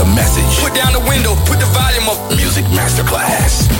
the message. Put down the window, put the volume up. Music Masterclass.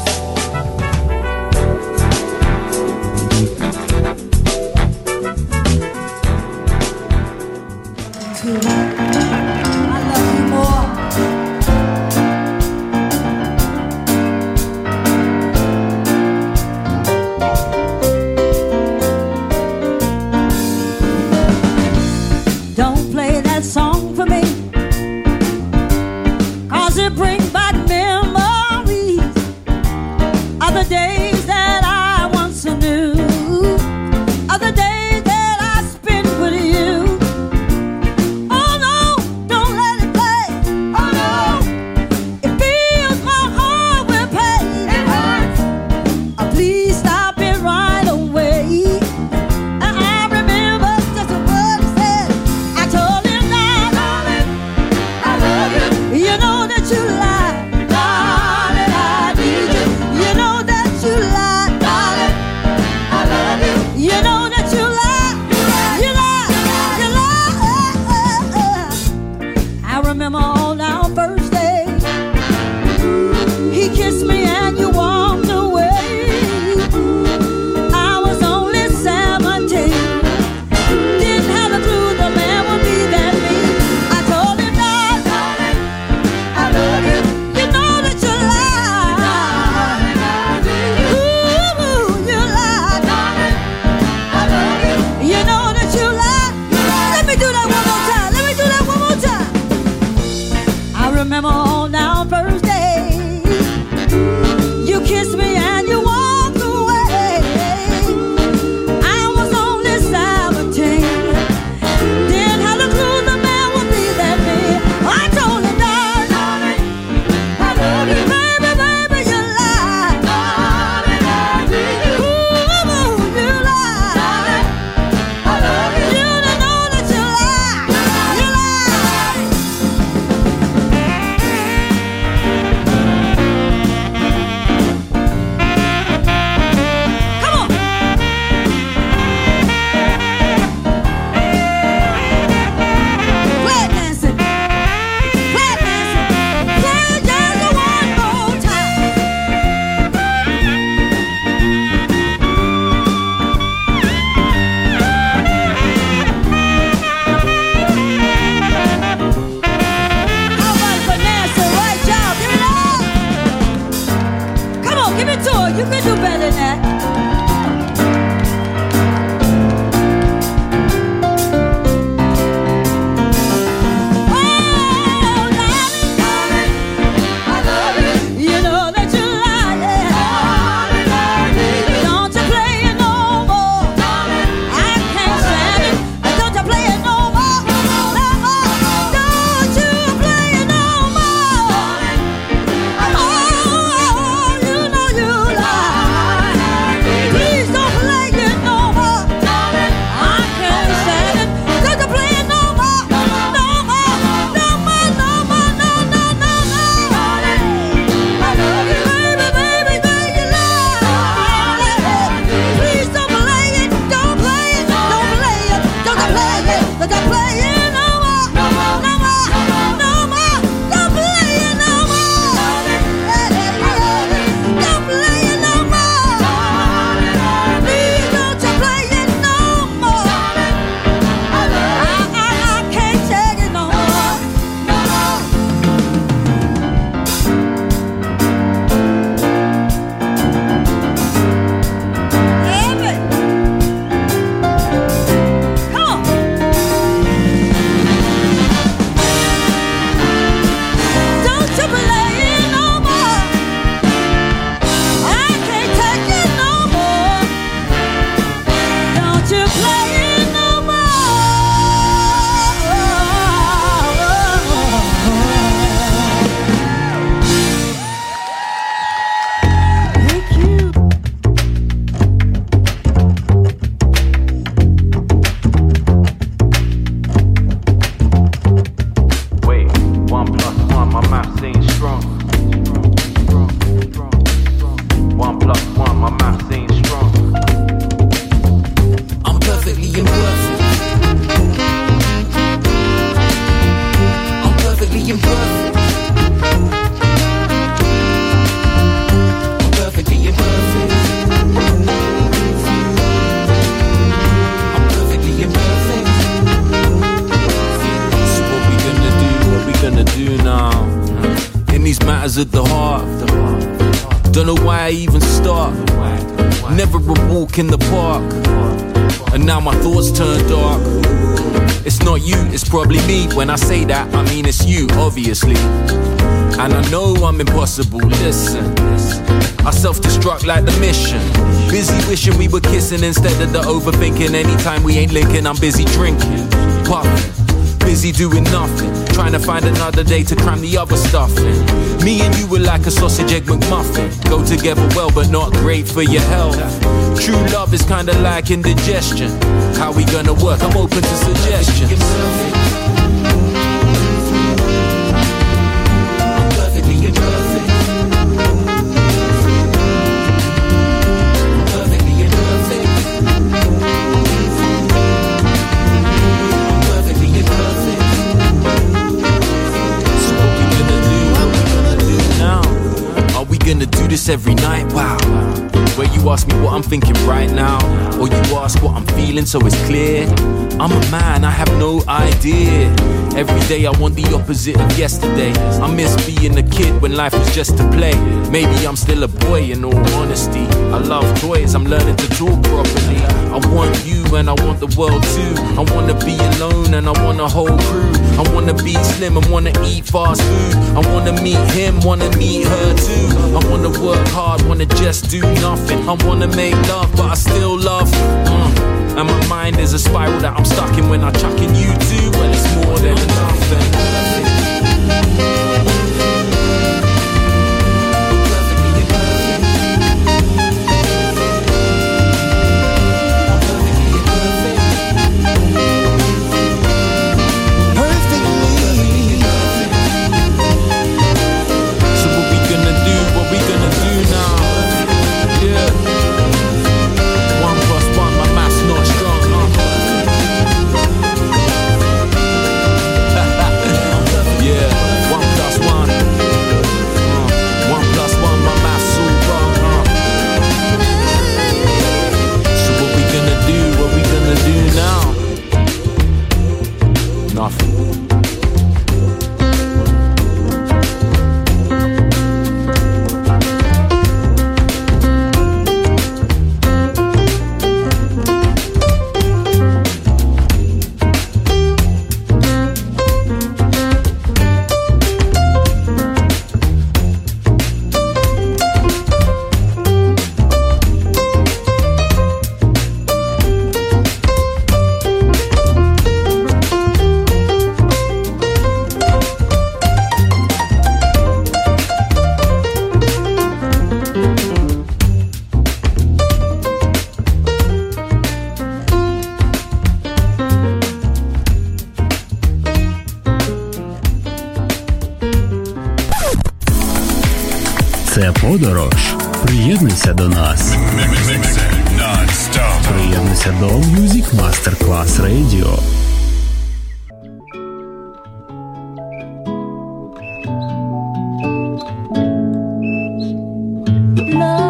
Matters at the heart. Don't know why I even start. Never a walk in the park. And now my thoughts turn dark. It's not you, it's probably me. When I say that, I mean it's you, obviously. And I know I'm impossible, listen. I self destruct like the mission. Busy wishing we were kissing instead of the overthinking. Anytime we ain't linking, I'm busy drinking, puffing. Busy doing nothing, trying to find another day to cram the other stuff in. Me and you were like a sausage egg McMuffin. Go together well, but not great for your health. True love is kinda like indigestion. How we gonna work? I'm open to suggestions. This every night? Wow. You ask me what I'm thinking right now, or you ask what I'm feeling so it's clear. I'm a man, I have no idea. Every day I want the opposite of yesterday. I miss being a kid when life was just to play. Maybe I'm still a boy in all honesty. I love toys, I'm learning to talk properly. I want you and I want the world too. I wanna be alone and I want a whole crew. I wanna be slim and wanna eat fast food. I wanna meet him, wanna meet her too. I wanna work hard, wanna just do nothing. I wanna make love, but I still love. Mm. And my mind is a spiral that I'm stuck in when I chuck in you too. Well, it's more than nothing. Подорож. Приєднуйся до нас. Приєднуйся до Music Masterclass Radio. Loving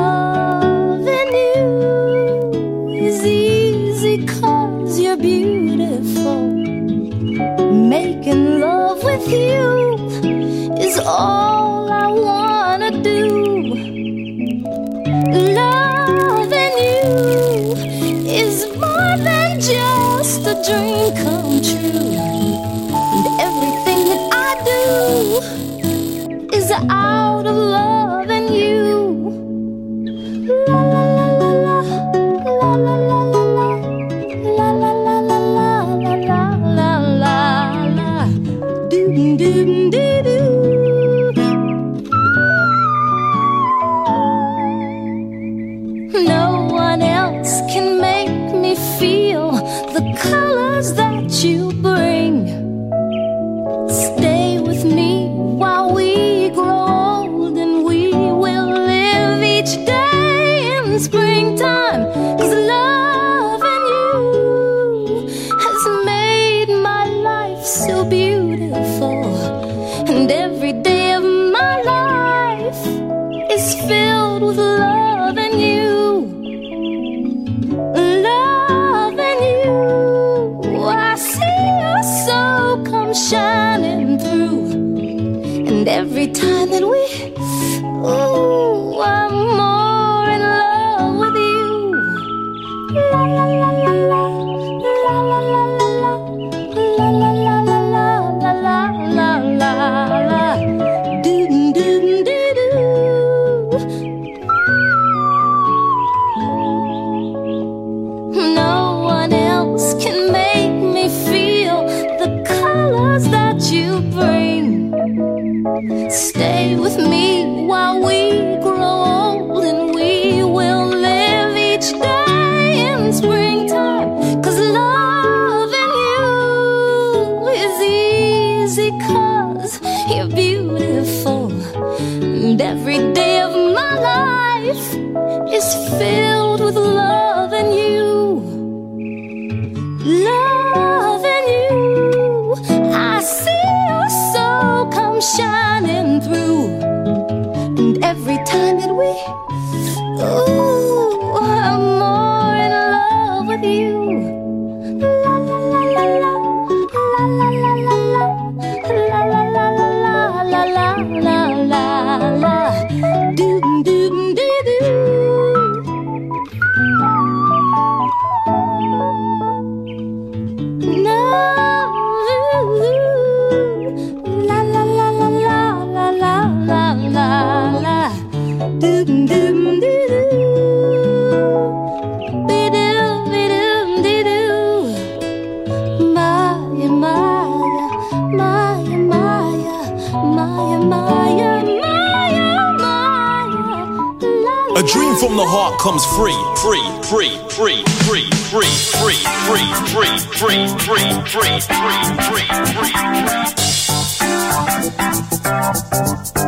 Stay with me while we From the heart comes free, free, free, free, free, free, free, free, free, free, free, free, free, free, free, free.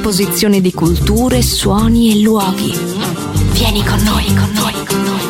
contrapposizione di culture, suoni e luoghi. Vieni con noi, con noi, con noi.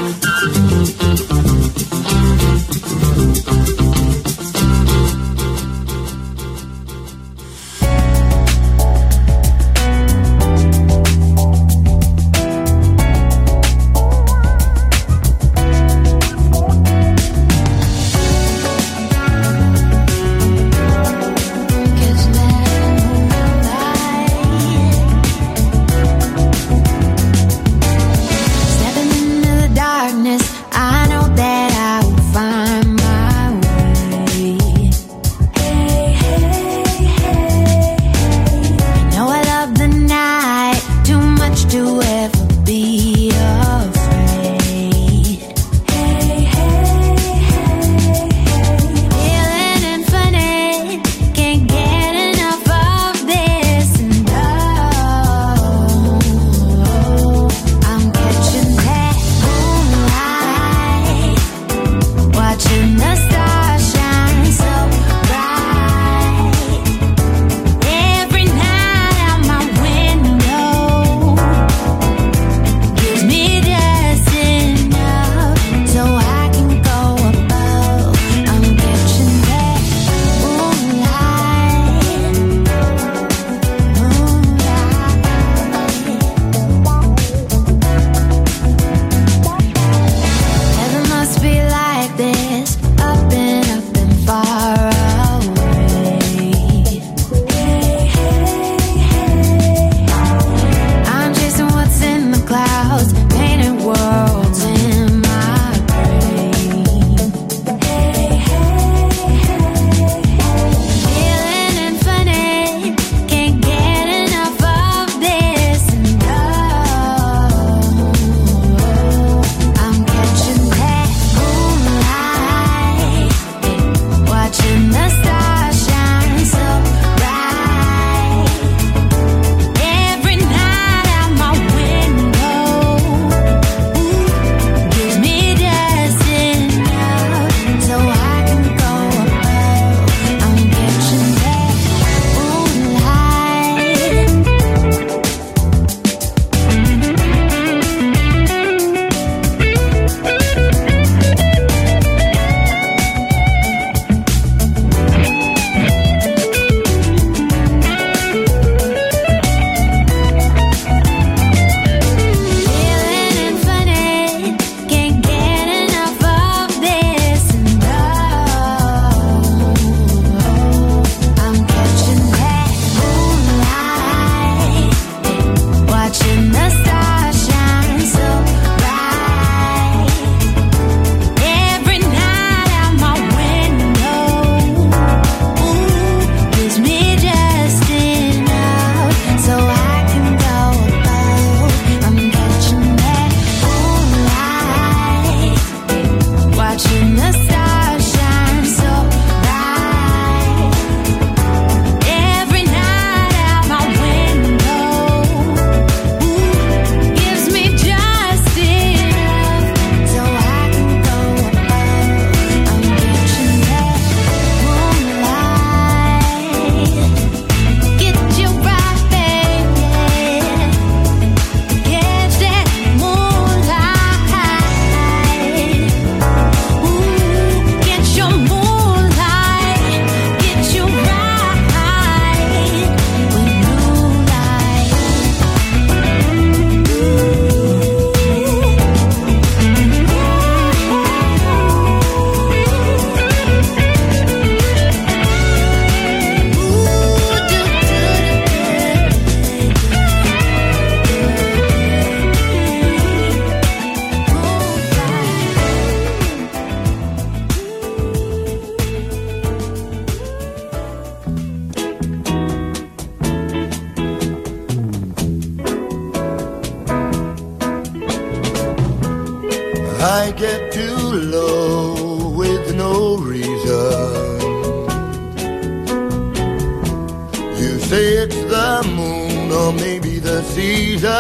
say it's the moon or maybe the season.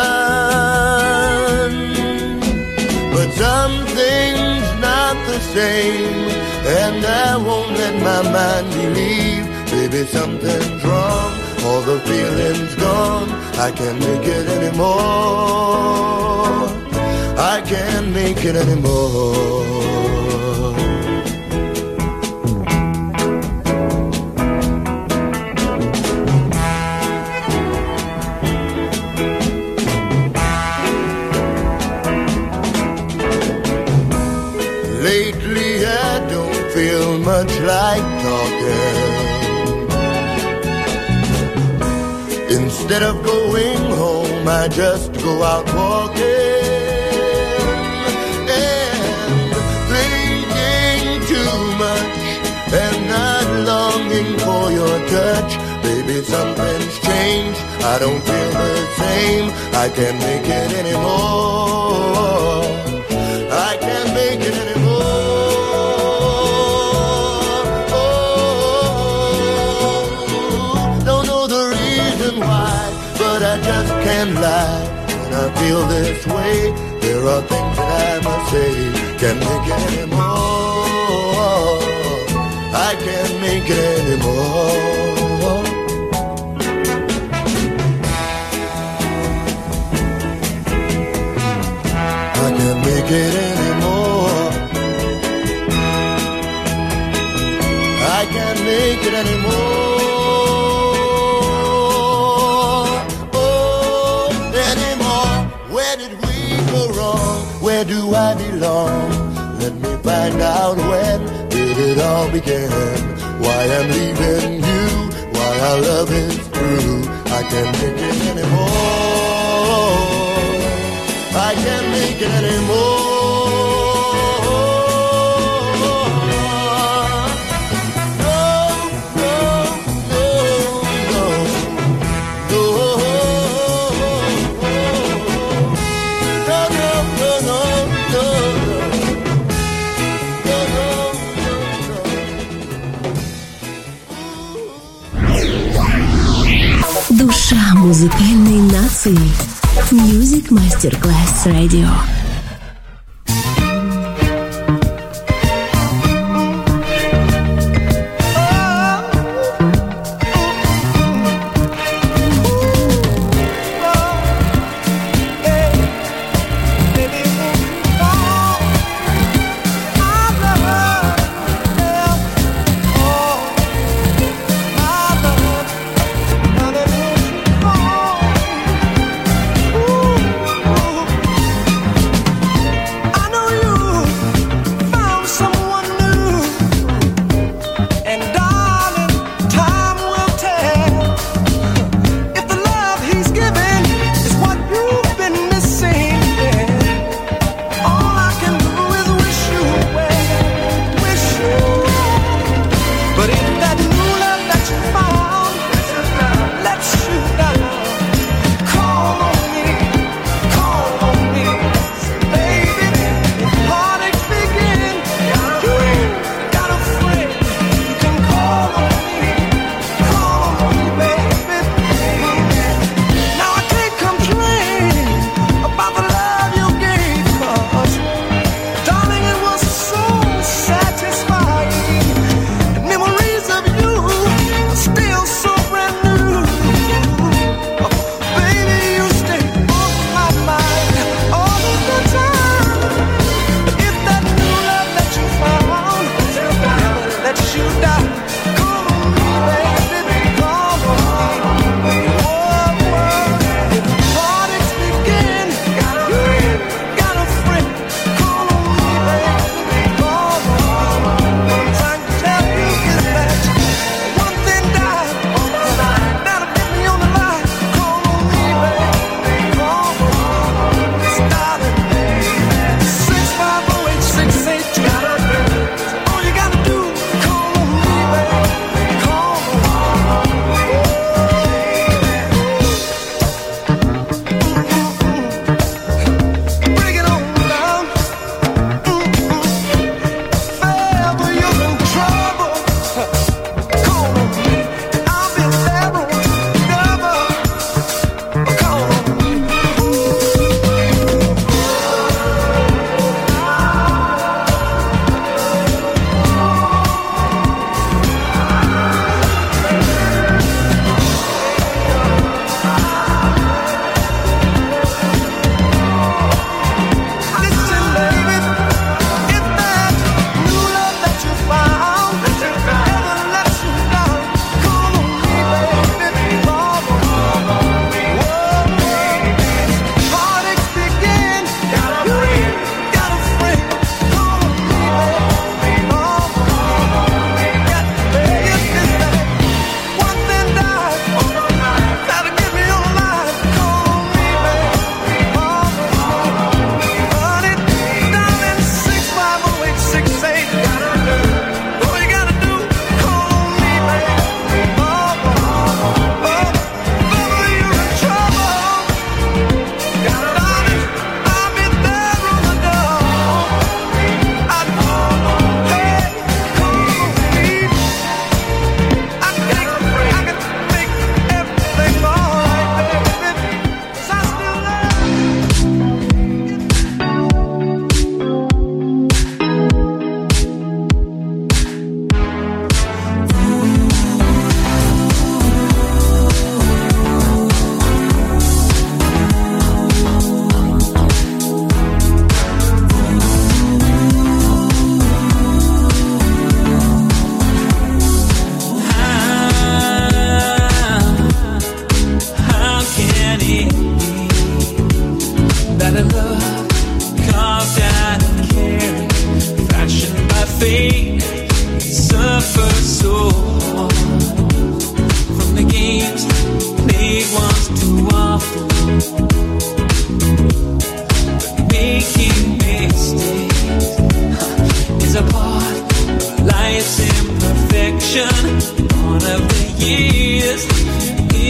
But something's not the same, and I won't let my mind believe. Baby, something's wrong, all the feeling's gone. I can't make it anymore. I can't make it anymore. Much like talking. Instead of going home, I just go out walking and thinking too much and not longing for your touch. Baby, something's changed. I don't feel the same. I can't make it anymore. I feel this way, there are things that I must say. Can't make it anymore. I can't make it anymore. I can't make it anymore. I can't make it anymore. Did we go wrong? Where do I belong? Let me find out when did it all begin. Why I'm leaving you, why our love is through. I can't make it anymore. I can't make it anymore. Музыкальной нации. Music Masterclass Radio.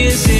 is it?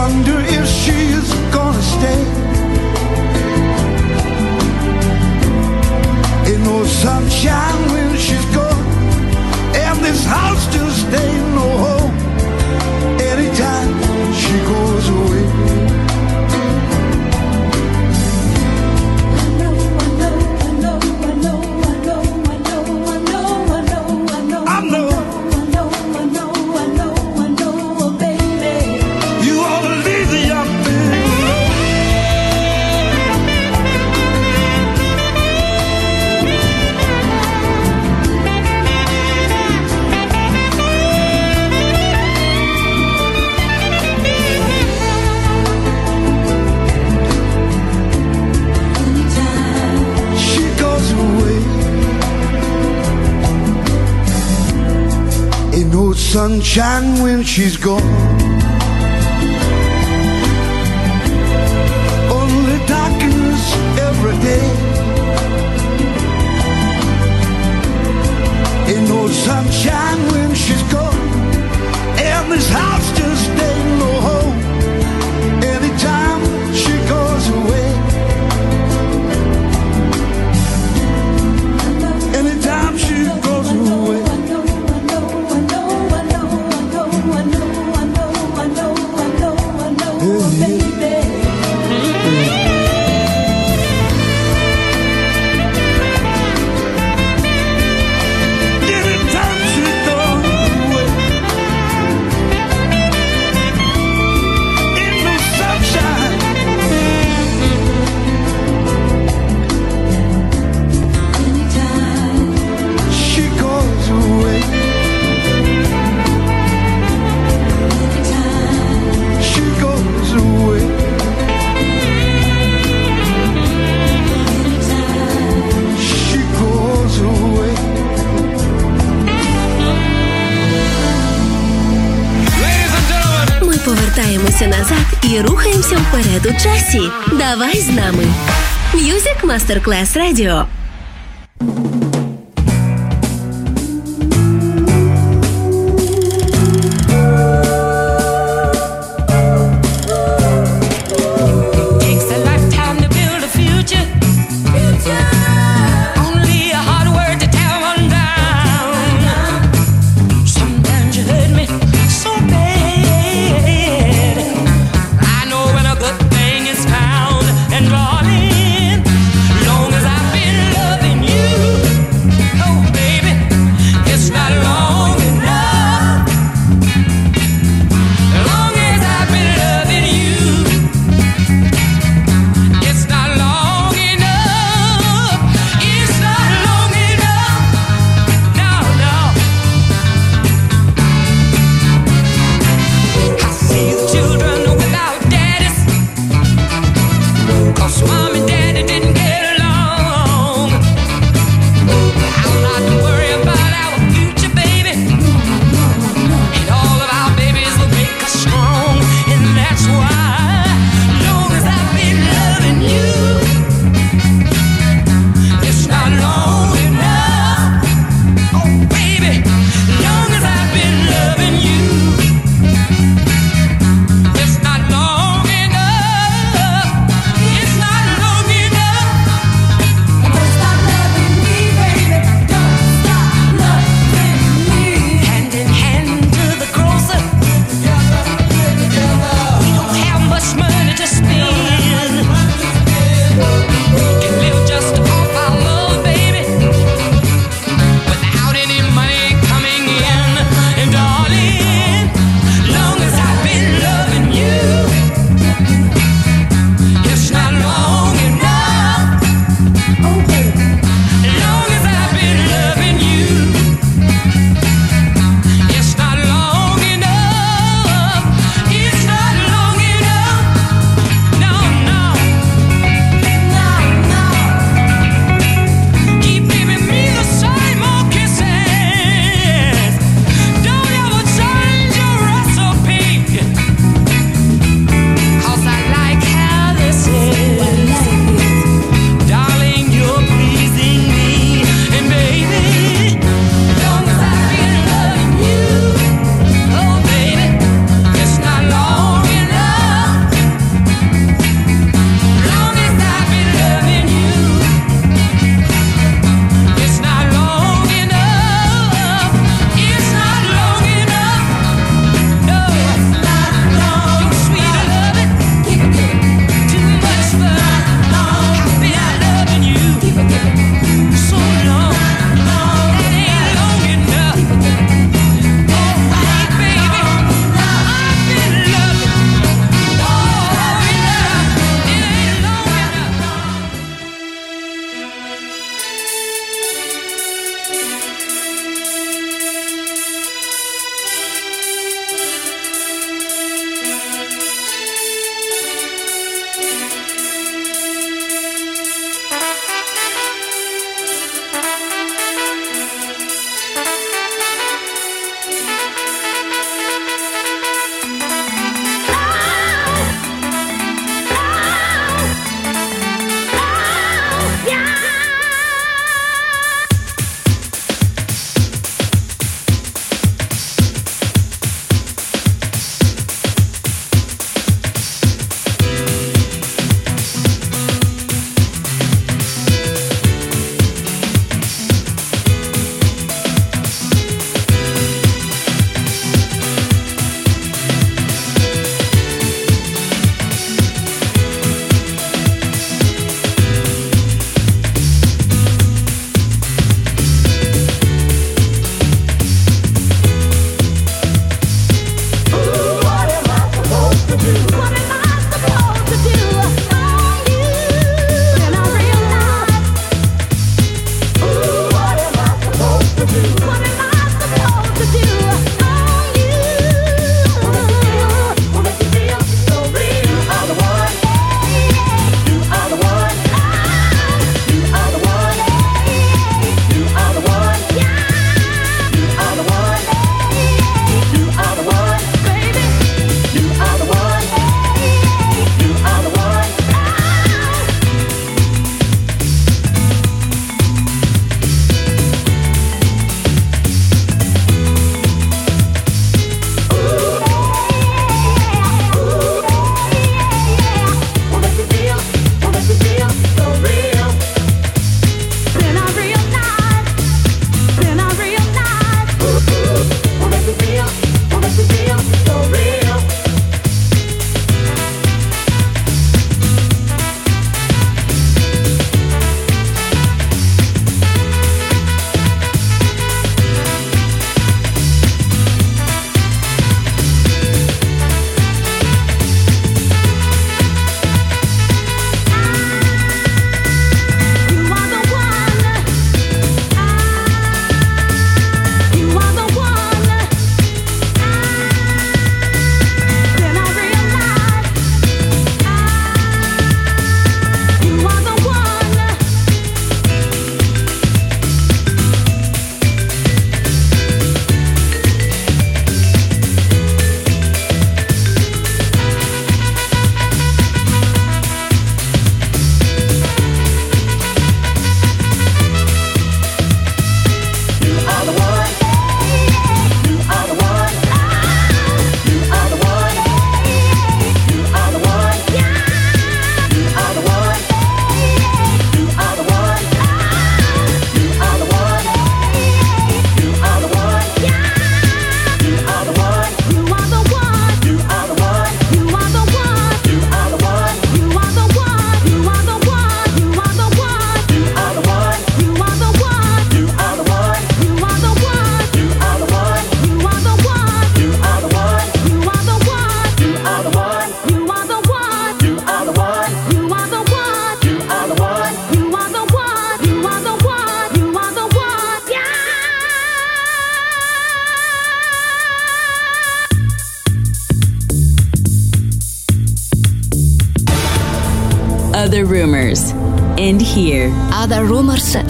wonder if she's gonna stay. Ain't no sunshine when she's gone, and this house just ain't no home anytime she goes away. sunshine when she's gone. Only darkness every day. Ain't no sunshine when she's gone. And this house. часі. Давай з нами. Music Masterclass Radio.